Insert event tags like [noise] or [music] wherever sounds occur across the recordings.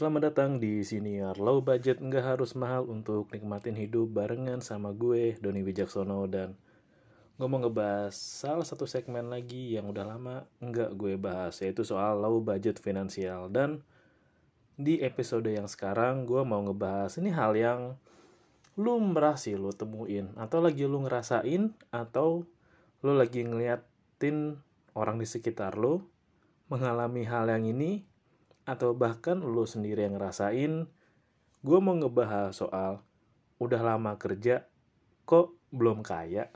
Selamat datang di Siniar Low Budget nggak harus mahal untuk nikmatin hidup barengan sama gue Doni Wijaksono. Dan gue mau ngebahas salah satu segmen lagi yang udah lama nggak gue bahas yaitu soal low budget finansial. Dan di episode yang sekarang gue mau ngebahas ini hal yang lu merasa lu temuin atau lagi lu ngerasain atau lu lagi ngeliatin orang di sekitar lu mengalami hal yang ini atau bahkan lu sendiri yang ngerasain, gue mau ngebahas soal udah lama kerja kok belum kaya.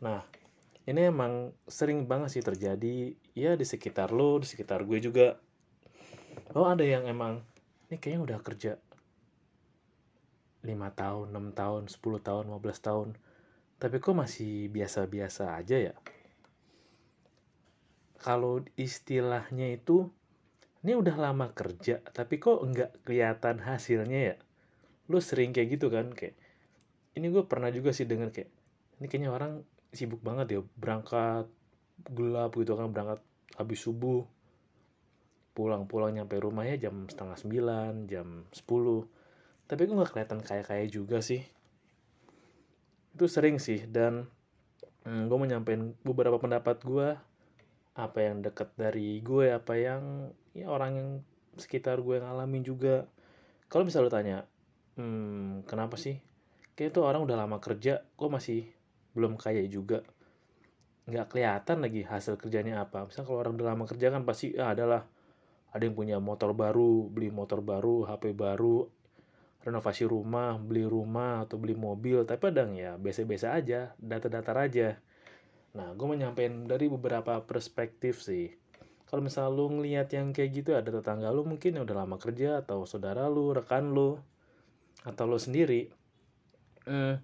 Nah, ini emang sering banget sih terjadi ya di sekitar lo, di sekitar gue juga. Oh ada yang emang ini kayaknya udah kerja 5 tahun, 6 tahun, 10 tahun, 15 tahun. Tapi kok masih biasa-biasa aja ya? Kalau istilahnya itu ini udah lama kerja tapi kok nggak kelihatan hasilnya ya? Lu sering kayak gitu kan kayak ini gue pernah juga sih denger kayak ini kayaknya orang sibuk banget ya berangkat gelap gitu kan berangkat habis subuh pulang-pulang nyampe rumah ya jam setengah sembilan jam sepuluh. Tapi gue nggak kelihatan kayak kayak juga sih? Itu sering sih dan hmm, gue menyampaikan beberapa pendapat gue apa yang dekat dari gue apa yang ya orang yang sekitar gue ngalamin juga. Kalau misalnya lo tanya hmm, kenapa sih? Kayak itu orang udah lama kerja kok masih belum kaya juga? Nggak kelihatan lagi hasil kerjanya apa. Misal kalau orang udah lama kerja kan pasti ah, adalah ada yang punya motor baru beli motor baru HP baru renovasi rumah beli rumah atau beli mobil. Tapi ada ya biasa-biasa aja data-data aja Nah, gue menyampaikan dari beberapa perspektif sih. Kalau misalnya lu ngeliat yang kayak gitu, ada tetangga lu mungkin yang udah lama kerja, atau saudara lu, rekan lu, atau lu sendiri. Hmm,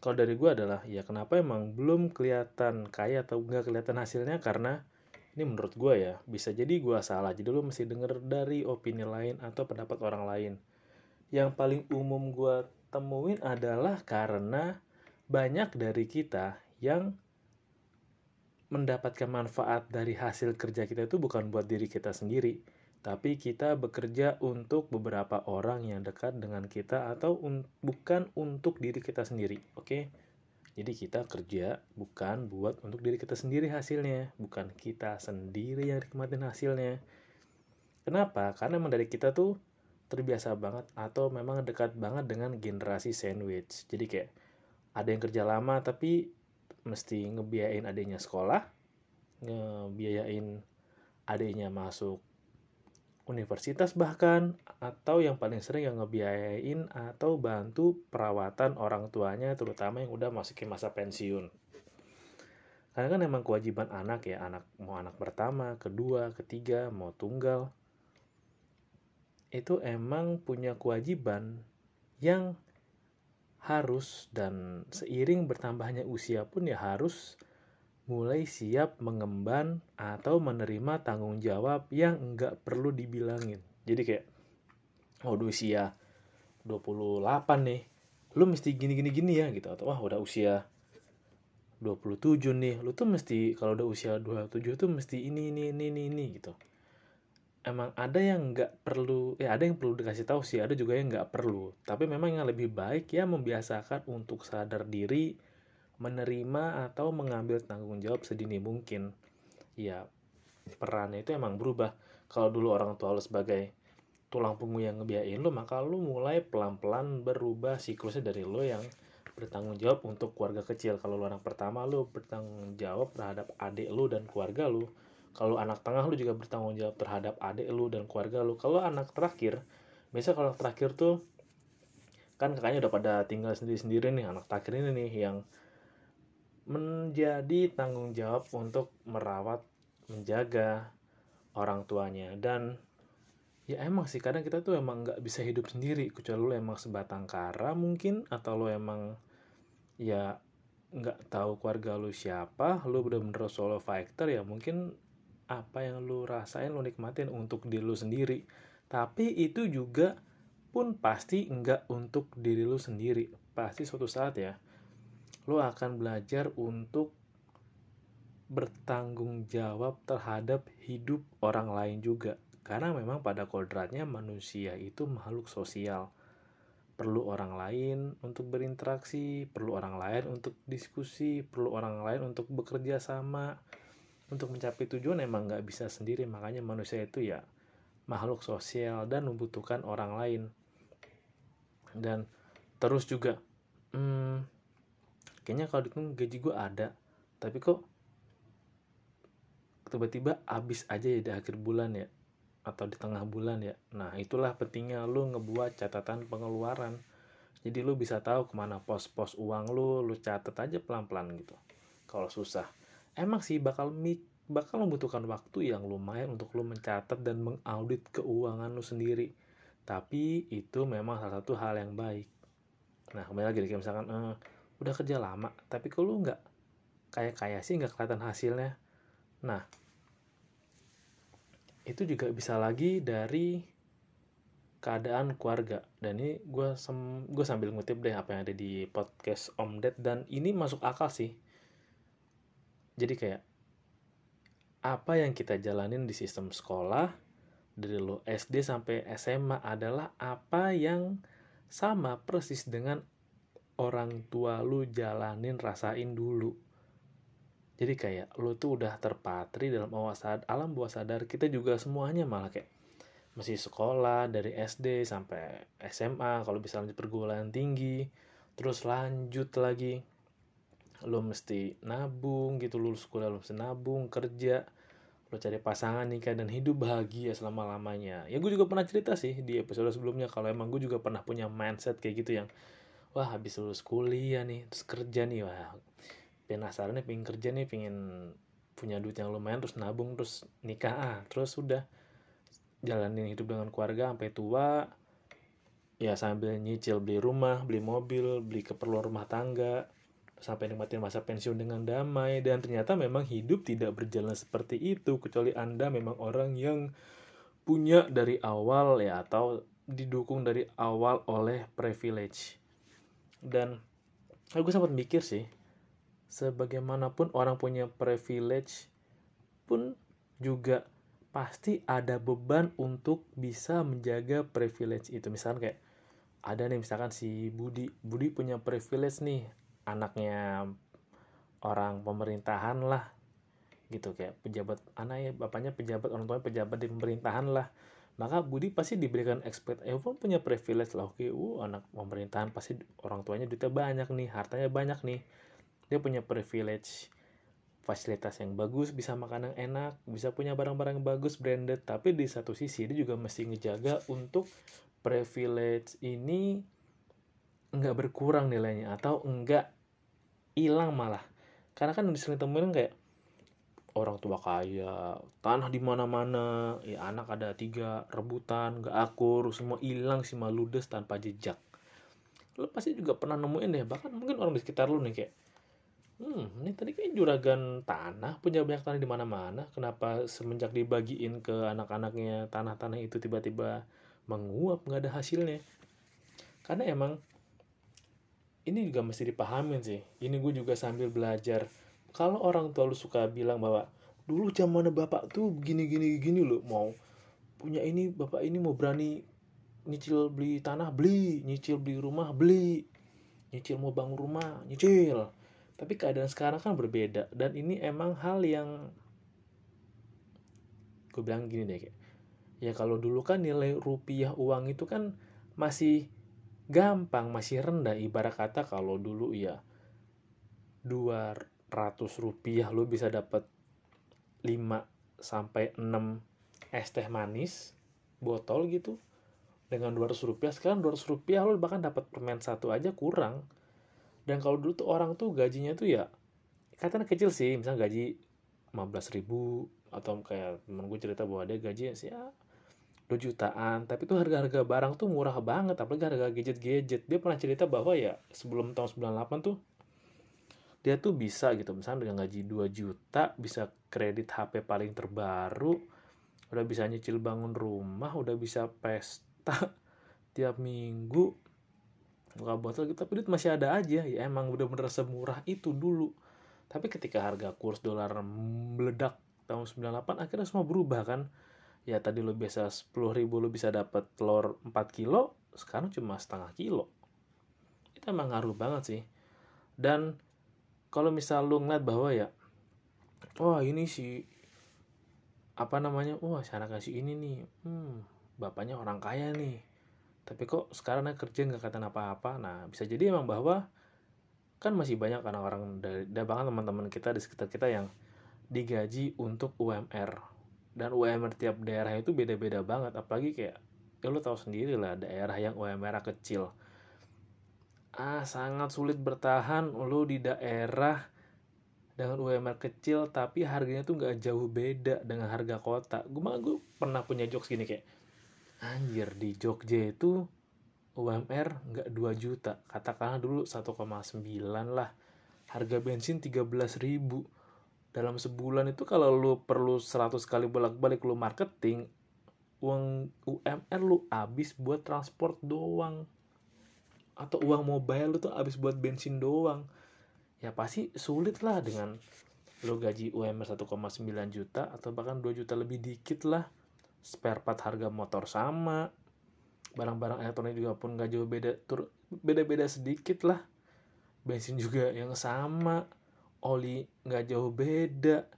kalau dari gue adalah, ya kenapa emang belum kelihatan kaya atau nggak kelihatan hasilnya, karena ini menurut gue ya, bisa jadi gue salah. Jadi lu mesti denger dari opini lain atau pendapat orang lain. Yang paling umum gue temuin adalah karena banyak dari kita yang mendapatkan manfaat dari hasil kerja kita itu bukan buat diri kita sendiri, tapi kita bekerja untuk beberapa orang yang dekat dengan kita atau un bukan untuk diri kita sendiri, oke? Okay? Jadi kita kerja bukan buat untuk diri kita sendiri hasilnya, bukan kita sendiri yang nikmatin hasilnya. Kenapa? Karena memang dari kita tuh terbiasa banget atau memang dekat banget dengan generasi sandwich. Jadi kayak ada yang kerja lama tapi mesti ngebiayain adiknya sekolah, ngebiayain adiknya masuk universitas bahkan atau yang paling sering yang ngebiayain atau bantu perawatan orang tuanya terutama yang udah masuk ke masa pensiun. Karena kan emang kewajiban anak ya, anak mau anak pertama, kedua, ketiga, mau tunggal. Itu emang punya kewajiban yang harus dan seiring bertambahnya usia pun ya harus mulai siap mengemban atau menerima tanggung jawab yang enggak perlu dibilangin. Jadi kayak, oh udah usia 28 nih, lu mesti gini-gini gini ya gitu. Atau wah udah usia 27 nih, lu tuh mesti kalau udah usia 27 tuh mesti ini ini ini ini, ini gitu emang ada yang nggak perlu ya ada yang perlu dikasih tahu sih ada juga yang nggak perlu. Tapi memang yang lebih baik ya membiasakan untuk sadar diri menerima atau mengambil tanggung jawab sedini mungkin. Ya perannya itu emang berubah. Kalau dulu orang tua lo sebagai tulang punggung yang ngebiayain lo maka lo mulai pelan-pelan berubah siklusnya dari lo yang bertanggung jawab untuk keluarga kecil. Kalau lo anak pertama lo bertanggung jawab terhadap adik lo dan keluarga lo kalau anak tengah lu juga bertanggung jawab terhadap adik lu dan keluarga lu. Kalau anak terakhir biasa kalau terakhir tuh kan kakaknya udah pada tinggal sendiri-sendiri nih anak terakhir ini nih yang menjadi tanggung jawab untuk merawat menjaga orang tuanya. Dan ya emang sih kadang kita tuh emang nggak bisa hidup sendiri kecuali lu emang sebatang kara mungkin atau lu emang ya nggak tahu keluarga lu siapa lu bener-bener solo fighter ya mungkin apa yang lu rasain lu nikmatin untuk diri lu sendiri. Tapi itu juga pun pasti enggak untuk diri lu sendiri. Pasti suatu saat ya lu akan belajar untuk bertanggung jawab terhadap hidup orang lain juga. Karena memang pada kodratnya manusia itu makhluk sosial. Perlu orang lain untuk berinteraksi perlu orang lain untuk diskusi perlu orang lain untuk bekerja sama untuk mencapai tujuan emang nggak bisa sendiri makanya manusia itu ya makhluk sosial dan membutuhkan orang lain. Dan terus juga hmm, kayaknya kalau dihitung gaji gue ada tapi kok tiba-tiba habis aja ya di akhir bulan ya atau di tengah bulan ya. Nah itulah pentingnya lu ngebuat catatan pengeluaran. Jadi lu bisa tahu ke mana pos-pos uang lu lu catat aja pelan-pelan gitu. Kalau susah emang sih bakal bakal membutuhkan waktu yang lumayan untuk lu mencatat dan mengaudit keuangan lu sendiri. Tapi itu memang salah satu hal yang baik. Nah kembali lagi kayak misalkan eh, udah kerja lama tapi kalau nggak kayak kayak sih nggak kelihatan hasilnya? Nah itu juga bisa lagi dari keadaan keluarga. Dan ini gue sem gue sambil ngutip deh apa yang ada di podcast Om Ded. Dan ini masuk akal sih jadi kayak apa yang kita jalanin di sistem sekolah dari lo SD sampai SMA adalah apa yang sama persis dengan orang tua lu jalanin rasain dulu. Jadi kayak lo tuh udah terpatri dalam alam bawah sadar kita juga semuanya malah kayak masih sekolah dari SD sampai SMA kalau bisa lanjut perguruan tinggi terus lanjut lagi lo mesti nabung gitu lulus sekolah lo mesti nabung kerja lo cari pasangan nikah dan hidup bahagia selama lamanya ya gue juga pernah cerita sih di episode sebelumnya kalau emang gue juga pernah punya mindset kayak gitu yang wah habis lulus kuliah nih terus kerja nih wah penasaran nih pengen kerja nih pengen punya duit yang lumayan terus nabung terus nikah. Ah terus sudah jalanin hidup dengan keluarga sampai tua. Ya sambil nyicil beli rumah beli mobil beli keperluan rumah tangga sampai nikmatin masa pensiun dengan damai dan ternyata memang hidup tidak berjalan seperti itu kecuali Anda memang orang yang punya dari awal ya atau didukung dari awal oleh privilege. Dan aku sempat mikir sih, sebagaimanapun orang punya privilege pun juga pasti ada beban untuk bisa menjaga privilege itu. Misalkan kayak ada nih misalkan si Budi, Budi punya privilege nih anaknya orang pemerintahan lah gitu. Kayak pejabat anak ya bapaknya pejabat orang tuanya pejabat di pemerintahan lah. Maka Budi pasti diberikan expect eh pun punya privilege lah. Oke uh anak pemerintahan pasti orang tuanya duitnya banyak nih hartanya banyak nih. Dia punya privilege fasilitas yang bagus bisa makan yang enak bisa punya barang-barang bagus branded. Tapi di satu sisi dia juga mesti ngejaga untuk privilege ini nggak berkurang nilainya atau enggak hilang malah. Karena kan sering temuin kayak orang tua kaya tanah di mana-mana ya anak ada tiga rebutan gak akur semua hilang sih maludes tanpa jejak. Lo pasti juga pernah nemuin deh bahkan mungkin orang di sekitar lo nih kayak hmm ini tadi kayak juragan tanah punya banyak tanah di mana-mana kenapa semenjak dibagiin ke anak-anaknya tanah-tanah itu tiba-tiba menguap nggak ada hasilnya? Karena emang ini juga mesti dipahamin sih. Ini gue juga sambil belajar. Kalau orang tua lu suka bilang bahwa dulu zaman bapak tuh gini gini gini lo mau punya ini bapak ini mau berani nyicil beli tanah beli nyicil beli rumah beli nyicil mau bangun rumah nyicil. Tapi keadaan sekarang kan berbeda dan ini emang hal yang gue bilang gini deh kayak ya kalau dulu kan nilai rupiah uang itu kan masih gampang masih rendah. Ibarat kata kalau dulu ya 200 rupiah lu bisa dapat 5 sampai 6 es teh manis botol gitu dengan 200 rupiah. Sekarang 200 rupiah lu bahkan dapat permen satu aja kurang. Dan kalau dulu tuh orang tuh gajinya tuh ya katanya kecil sih. Misalnya gaji 15 ribu atau kayak temen gue cerita bahwa dia gaji sih ya 2 jutaan tapi tuh harga-harga barang tuh murah banget apalagi harga gadget-gadget. Dia pernah cerita bahwa ya sebelum tahun 98 tuh dia tuh bisa gitu misalnya dengan gaji 2 juta bisa kredit HP paling terbaru udah bisa nyicil bangun rumah udah bisa pesta [laughs] tiap minggu buka botol gitu tapi duit masih ada aja. Ya emang bener-bener semurah itu dulu. Tapi ketika harga kurs dolar meledak tahun 98 akhirnya semua berubah kan ya tadi lo biasa 10 ribu lo bisa dapat telur 4 kilo sekarang cuma setengah kilo. Itu emang ngaruh banget sih. Dan kalau misal lo ngeliat bahwa ya wah ini si apa namanya wah si anak si ini nih hmm, bapaknya orang kaya nih. Tapi kok sekarang kerja nggak kata apa-apa? Nah bisa jadi emang bahwa kan masih banyak orang-orang dari, dari bahkan teman-teman kita di sekitar kita yang digaji untuk UMR dan UMR tiap daerah itu beda-beda banget. Apalagi kayak ya lo tahu sendiri lah daerah yang UMR kecil. Ah sangat sulit bertahan lo di daerah dengan UMR kecil tapi harganya tuh nggak jauh beda dengan harga kota. Gue mah gue pernah punya jokes gini kayak anjir di Jogja itu UMR nggak 2 juta. Katakanlah dulu 1,9 lah. Harga bensin 13 ribu dalam sebulan itu kalau lu perlu 100 kali bolak-balik lu marketing uang UMR lu habis buat transport doang. Atau uang mobile lu tuh habis buat bensin doang. Ya pasti sulit lah dengan lu gaji UMR 1,9 juta atau bahkan 2 juta lebih dikit lah. Spare part harga motor sama. Barang-barang elektronik juga pun gak jauh beda beda-beda sedikit lah. Bensin juga yang sama oli nggak jauh beda.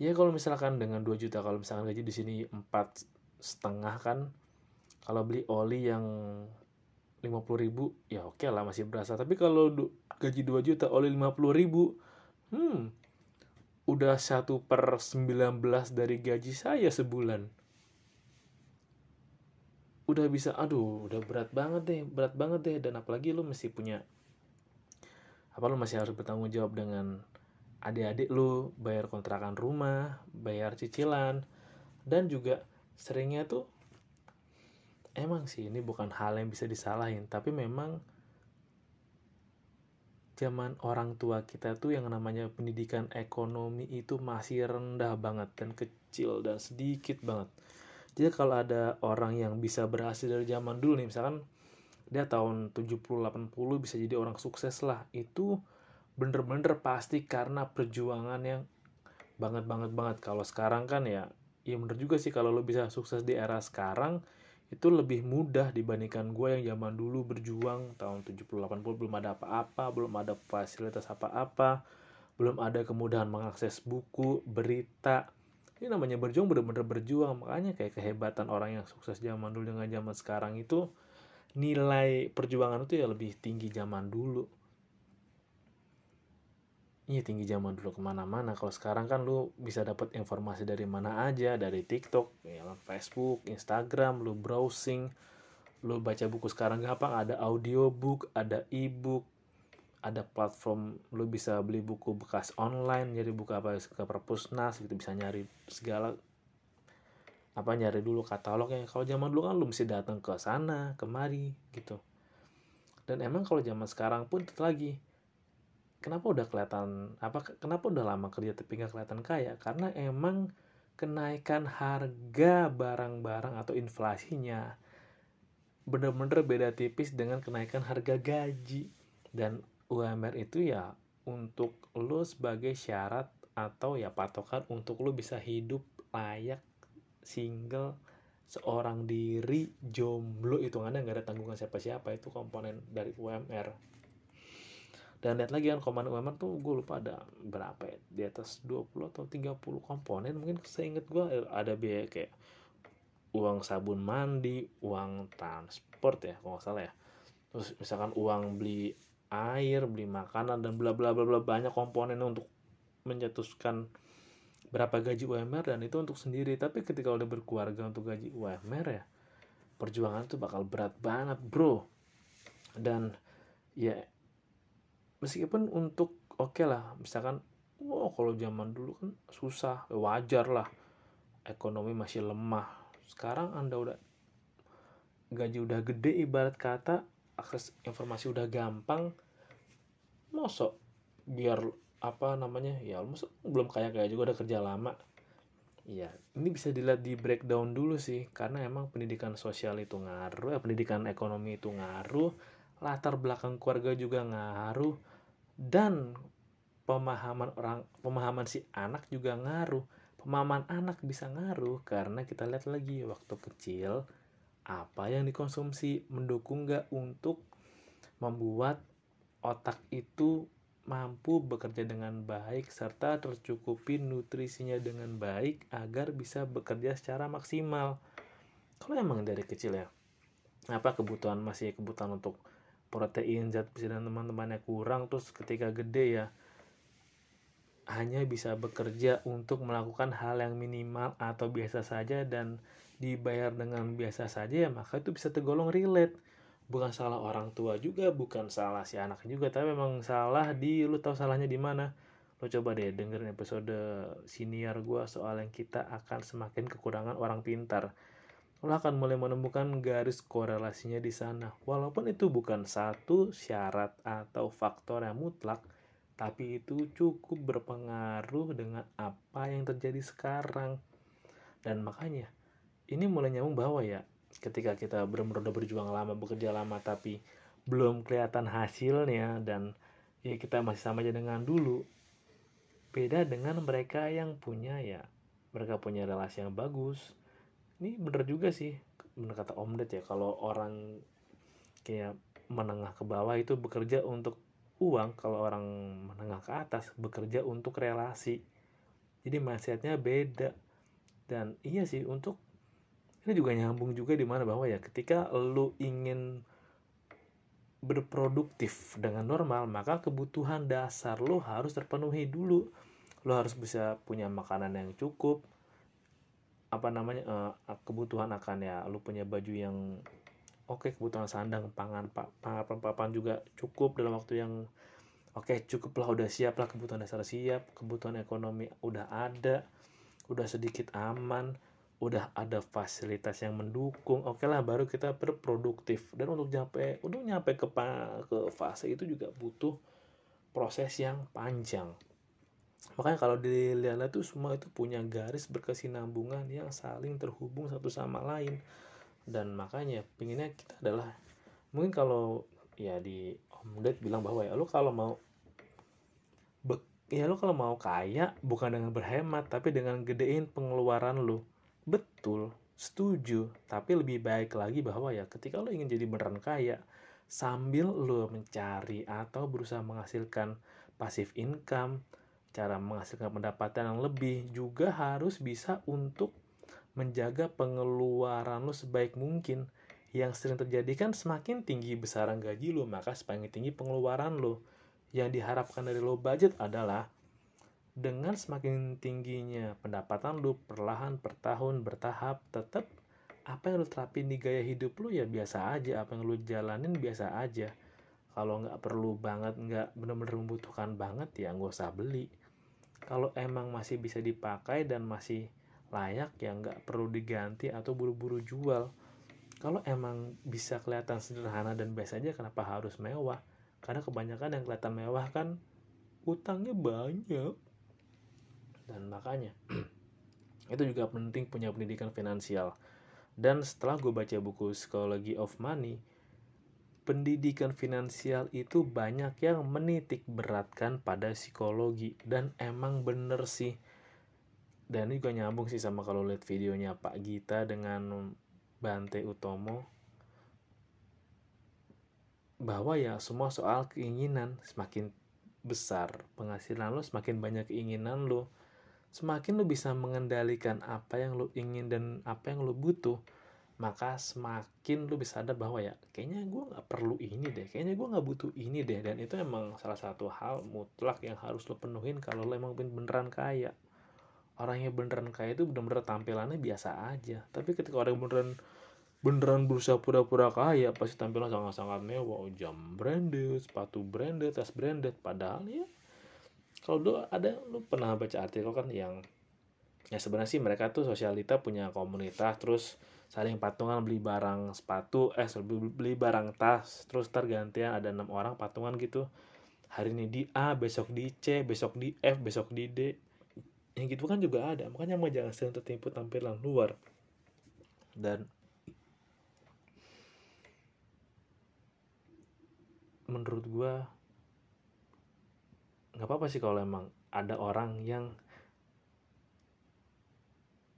Ya kalau misalkan dengan 2 juta kalau misalkan gaji di sini empat setengah kan kalau beli oli yang 50 ribu ya oke okay lah masih berasa. Tapi kalau gaji 2 juta oli 50 ribu hmm udah satu per 19 dari gaji saya sebulan. Udah bisa aduh udah berat banget deh berat banget deh. Dan apalagi lu mesti punya apa lu masih harus bertanggung jawab dengan adik-adik lu bayar kontrakan rumah bayar cicilan dan juga seringnya tuh emang sih ini bukan hal yang bisa disalahin tapi memang zaman orang tua kita tuh yang namanya pendidikan ekonomi itu masih rendah banget dan kecil dan sedikit banget. Jadi kalau ada orang yang bisa berhasil dari zaman dulu nih misalkan dia tahun 70-80 bisa jadi orang sukses lah. Itu bener-bener pasti karena perjuangan yang banget banget banget. Kalau sekarang kan ya ya bener juga sih kalau lo bisa sukses di era sekarang itu lebih mudah dibandingkan gue yang zaman dulu berjuang tahun 70-80 belum ada apa-apa belum ada fasilitas apa-apa belum ada kemudahan mengakses buku berita. Ini namanya berjuang bener-bener berjuang. Makanya kayak kehebatan orang yang sukses zaman dulu dengan zaman sekarang itu nilai perjuangan itu ya lebih tinggi zaman dulu Iya tinggi zaman dulu ke mana-mana. Kalau sekarang kan lu bisa dapat informasi dari mana aja, dari TikTok, ya, Facebook, Instagram, lu browsing, lu baca buku sekarang gampang. Ada audiobook, ada ebook, ada platform lu bisa beli buku bekas online, jadi buku apa ke perpusnas gitu bisa nyari segala apa nyari dulu katalognya kalau zaman dulu kan lu mesti datang ke sana kemari gitu. Dan emang kalau zaman sekarang pun tetap lagi kenapa udah kelihatan apa kenapa udah lama kerja tapi nggak kelihatan kaya? Karena emang kenaikan harga barang-barang atau inflasinya bener-bener beda tipis dengan kenaikan harga gaji. Dan UMR itu ya untuk lo sebagai syarat atau ya patokan untuk lo bisa hidup layak single seorang diri jomblo hitungannya nggak ada tanggungan siapa-siapa itu komponen dari UMR dan lihat lagi kan komponen UMR tuh gue lupa ada berapa ya di atas 20 atau 30 komponen. Mungkin saya inget gue eh, ada biaya kayak uang sabun mandi uang transport ya kalau nggak salah ya. Terus misalkan uang beli air beli makanan dan bla bla bla bla banyak komponen untuk mencetuskan berapa gaji UMR dan itu untuk sendiri. Tapi ketika udah berkeluarga untuk gaji UMR ya perjuangan itu bakal berat banget bro. Dan ya meskipun untuk oke okay lah misalkan wow kalau zaman dulu kan susah wajar lah. Ekonomi masih lemah. Sekarang anda udah gaji udah gede ibarat kata akses informasi udah gampang mosok biar apa namanya ya masa belum kayak kayak juga udah kerja lama. Ya ini bisa dilihat di breakdown dulu sih karena emang pendidikan sosial itu ngaruh ya pendidikan ekonomi itu ngaruh latar belakang keluarga juga ngaruh dan pemahaman orang pemahaman si anak juga ngaruh. Pemahaman anak bisa ngaruh karena kita lihat lagi waktu kecil apa yang dikonsumsi mendukung nggak untuk membuat otak itu mampu bekerja dengan baik serta tercukupi nutrisinya dengan baik agar bisa bekerja secara maksimal. Kalau emang dari kecil ya, apa kebutuhan masih kebutuhan untuk protein zat besi dan teman-temannya kurang terus ketika gede ya hanya bisa bekerja untuk melakukan hal yang minimal atau biasa saja dan dibayar dengan biasa saja ya maka itu bisa tergolong relate bukan salah orang tua juga bukan salah si anak juga tapi memang salah di lu tahu salahnya di mana? Lo coba deh dengerin episode senior gua soal yang kita akan semakin kekurangan orang pintar. Lo akan mulai menemukan garis korelasinya di sana. Walaupun itu bukan satu syarat atau faktor yang mutlak tapi itu cukup berpengaruh dengan apa yang terjadi sekarang. Dan makanya, ini mulai nyambung bahwa ya, ketika kita benar-benar udah berjuang lama, bekerja lama, tapi belum kelihatan hasilnya, dan ya kita masih sama aja dengan dulu, beda dengan mereka yang punya ya, mereka punya relasi yang bagus. Ini bener juga sih, bener kata Om Ded ya, kalau orang kayak menengah ke bawah itu bekerja untuk uang kalau orang menengah ke atas bekerja untuk relasi jadi mindsetnya beda dan iya sih untuk ini juga nyambung juga di mana bahwa ya ketika lu ingin berproduktif dengan normal maka kebutuhan dasar lo harus terpenuhi dulu. Lo harus bisa punya makanan yang cukup. Apa namanya uh, kebutuhan akan ya lu punya baju yang oke okay, kebutuhan sandang pangan papan papan juga cukup dalam waktu yang oke okay, cukup lah udah siap lah kebutuhan dasar siap kebutuhan ekonomi udah ada udah sedikit aman udah ada fasilitas yang mendukung oke okay lah baru kita berproduktif dan untuk nyampe untuk nyampe ke ke fase itu juga butuh proses yang panjang. Makanya kalau dilihat tuh semua itu punya garis berkesinambungan yang saling terhubung satu sama lain. Dan makanya pinginnya kita adalah mungkin kalau ya di Om Ded bilang bahwa ya lo kalau mau ya lo kalau mau kaya bukan dengan berhemat tapi dengan gedein pengeluaran lo betul setuju tapi lebih baik lagi bahwa ya ketika lo ingin jadi beneran kaya sambil lo mencari atau berusaha menghasilkan pasif income cara menghasilkan pendapatan yang lebih juga harus bisa untuk menjaga pengeluaran lo sebaik mungkin. Yang sering terjadi kan semakin tinggi besaran gaji lo, maka semakin tinggi pengeluaran lo. Yang diharapkan dari lo budget adalah dengan semakin tingginya pendapatan lo perlahan per tahun bertahap tetap apa yang lo terapin di gaya hidup lo ya biasa aja apa yang lo jalanin biasa aja. Kalau nggak perlu banget nggak bener-bener membutuhkan banget ya nggak usah beli. Kalau emang masih bisa dipakai dan masih layak ya nggak perlu diganti atau buru-buru jual. Kalau emang bisa kelihatan sederhana dan biasa aja kenapa harus mewah? Karena kebanyakan yang kelihatan mewah kan utangnya banyak dan makanya [clears throat] itu juga penting punya pendidikan finansial. Dan setelah gue baca buku Psychology of Money pendidikan finansial itu banyak yang menitik beratkan pada psikologi. Dan emang bener sih. Dan ini juga nyambung sih sama kalau lihat videonya Pak Gita dengan Bante Utomo. Bahwa ya semua soal keinginan semakin besar. Penghasilan lo semakin banyak keinginan lo semakin lo bisa mengendalikan apa yang lo ingin dan apa yang lo butuh maka semakin lo bisa sadar bahwa ya kayaknya gue nggak perlu ini deh kayaknya gue nggak butuh ini deh. Dan itu emang salah satu hal mutlak yang harus lo penuhin kalau lo emang beneran kaya. Orang yang beneran kaya itu bener-bener tampilannya biasa aja. Tapi ketika orang yang beneran beneran berusaha pura-pura kaya pasti tampilan sangat-sangat mewah. Jam branded sepatu branded tas branded. Padahal ya kalau dulu ada lu pernah baca artikel kan yang ya sebenarnya sih mereka tuh sosialita punya komunitas terus saling patungan beli barang sepatu eh beli barang tas terus tergantian ada enam orang patungan gitu. Hari ini di A besok di C besok di F besok di D. Yang gitu kan juga ada makanya mau jangan sering tertipu tampilan luar. Dan menurut gue nggak apa-apa sih kalau emang ada orang yang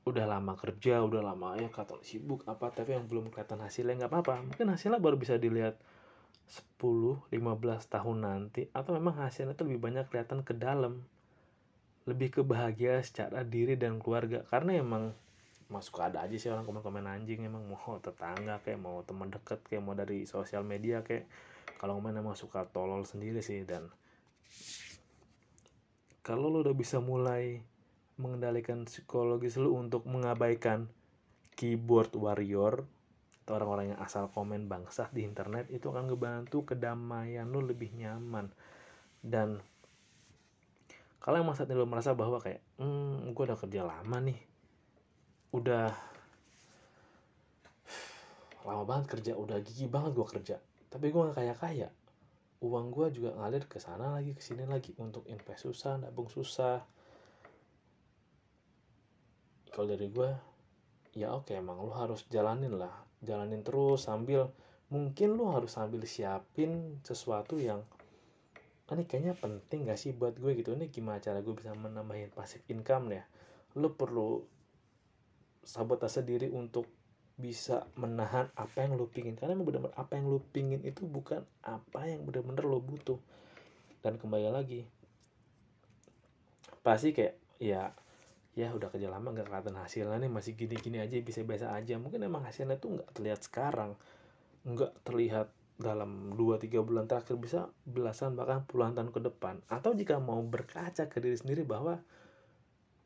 udah lama kerja udah lama ya kata sibuk apa tapi yang belum kelihatan hasilnya nggak apa-apa. Mungkin hasilnya baru bisa dilihat 10-15 tahun nanti atau memang hasilnya itu lebih banyak kelihatan ke dalam. Lebih ke bahagia secara diri dan keluarga. Karena emang masuk ada aja sih orang komen-komen anjing emang mau tetangga kayak mau teman deket kayak mau dari sosial media kayak. Kalau komen emang suka tolol sendiri sih dan kalau lo udah bisa mulai mengendalikan psikologis lo untuk mengabaikan keyboard warrior atau orang-orang yang asal komen bangsa di internet itu akan ngebantu kedamaian lu lebih nyaman. Dan kalau yang masa ini lo merasa bahwa kayak hmm gue udah kerja lama nih udah lama banget kerja udah gigi banget gue kerja tapi gue gak kaya kaya uang gue juga ngalir ke sana lagi ke sini lagi untuk invest susah nabung susah. Kalau dari gue ya oke emang lo harus jalanin lah jalanin terus sambil mungkin lu harus sambil siapin sesuatu yang ah, ini kayaknya penting gak sih buat gue? Gitu. Ini gimana cara gue bisa menambahin passive income ya lu perlu sabotase diri untuk bisa menahan apa yang lu pingin. Karena emang benar-benar apa yang lu pingin itu bukan apa yang benar-benar lo butuh. Dan kembali lagi pasti kayak ya ya udah kerja lama nggak kelihatan hasilnya nih masih gini-gini aja bisa biasa aja. Mungkin emang hasilnya tuh nggak terlihat sekarang. Nggak terlihat dalam 2-3 bulan terakhir bisa belasan bahkan puluhan tahun ke depan. Atau jika mau berkaca ke diri sendiri bahwa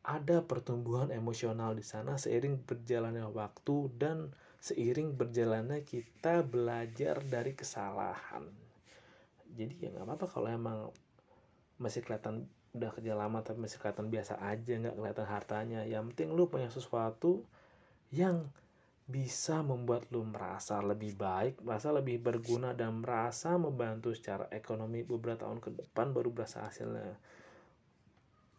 ada pertumbuhan emosional di sana seiring berjalannya waktu dan seiring berjalannya kita belajar dari kesalahan. Jadi ya nggak apa-apa kalau emang masih kelihatan udah kerja lama tapi masih kelihatan biasa aja nggak kelihatan hartanya. Yang penting lu punya sesuatu yang bisa membuat lu merasa lebih baik, merasa lebih berguna dan merasa membantu secara ekonomi beberapa tahun ke depan baru berasa hasilnya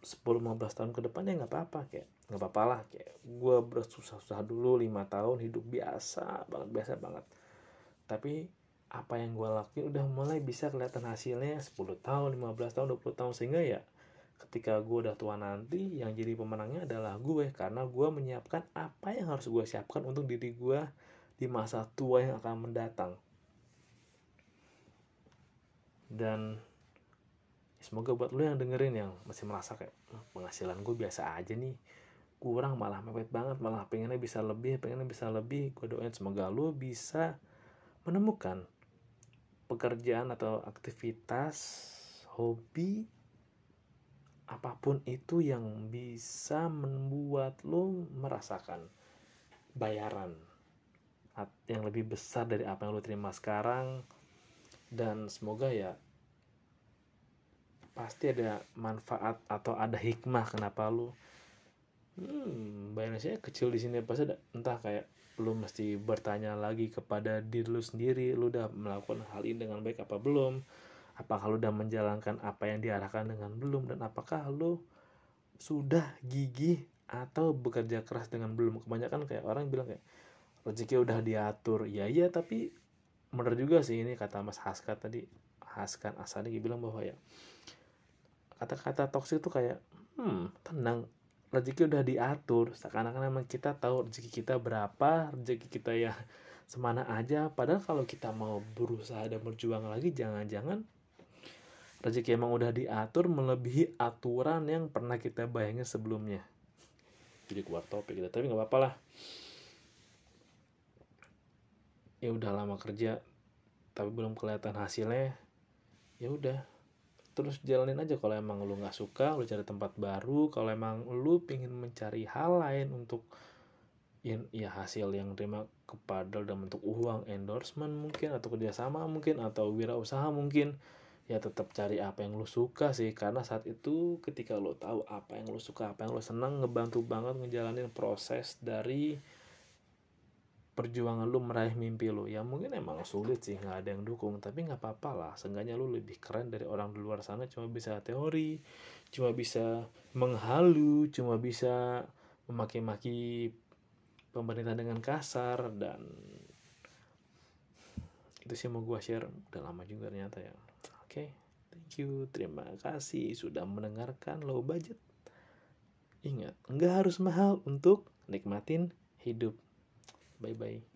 10-15 tahun ke depan ya nggak apa-apa kayak nggak apa-apa lah kayak gue bersusah-susah dulu lima tahun hidup biasa banget biasa banget. Tapi apa yang gue lakuin udah mulai bisa kelihatan hasilnya 10 tahun 15 tahun 20 tahun. Sehingga ya ketika gue udah tua nanti yang jadi pemenangnya adalah gue karena gue menyiapkan apa yang harus gue siapkan untuk diri gue di masa tua yang akan mendatang. Dan semoga buat lo yang dengerin yang masih merasa kayak penghasilan gue biasa aja nih. Kurang malah mepet banget malah pengennya bisa lebih pengennya bisa lebih. Gue doain semoga lo bisa menemukan pekerjaan atau aktivitas hobi apa pun itu yang bisa membuat lo merasakan bayaran yang lebih besar dari apa yang lo terima sekarang. Dan semoga ya pasti ada manfaat atau ada hikmah kenapa lo hmm saya kecil di sini pasti ada entah kayak lo mesti bertanya lagi kepada diri lo sendiri lo udah melakukan hal ini dengan baik apa belum apakah lu udah menjalankan apa yang diarahkan dengan belum dan apakah lu sudah gigih atau bekerja keras dengan belum. Kebanyakan kayak orang bilang kayak rezeki udah diatur. Ya iya tapi bener juga sih ini kata Mas Haska tadi Haskan Asadi bilang bahwa ya kata-kata toksik itu kayak hmm tenang rezeki udah diatur. Seakan-akan memang kita tahu rezeki kita berapa rezeki kita ya [laughs] semana aja. Padahal kalau kita mau berusaha dan berjuang lagi jangan-jangan rezeki emang udah diatur melebihi aturan yang pernah kita bayangin sebelumnya. Jadi keluar topik gitu tapi nggak apa-apa lah. Ya udah lama kerja tapi belum kelihatan hasilnya. Ya udah terus jalanin aja. Kalau emang lu nggak suka lu cari tempat baru. Kalau emang lu pingin mencari hal lain untuk ya, ya hasil yang terima kepada dalam bentuk uang endorsement mungkin atau kerjasama mungkin atau wirausaha mungkin ya tetap cari apa yang lo suka sih. Karena saat itu ketika lo tahu apa yang lo suka apa yang lo senang ngebantu banget ngejalanin proses dari perjuangan lo meraih mimpi lo ya mungkin emang sulit sih nggak ada yang dukung. Tapi nggak apa-apa lah. Seenggaknya lo lebih keren dari orang di luar sana. Cuma bisa teori cuma bisa menghalu cuma bisa memaki-maki pemerintah dengan kasar dan itu sih mau gue share. Udah lama juga ternyata ya. Okay, thank you. Terima kasih sudah mendengarkan low budget. ingat nggak harus mahal untuk nikmatin hidup 拜拜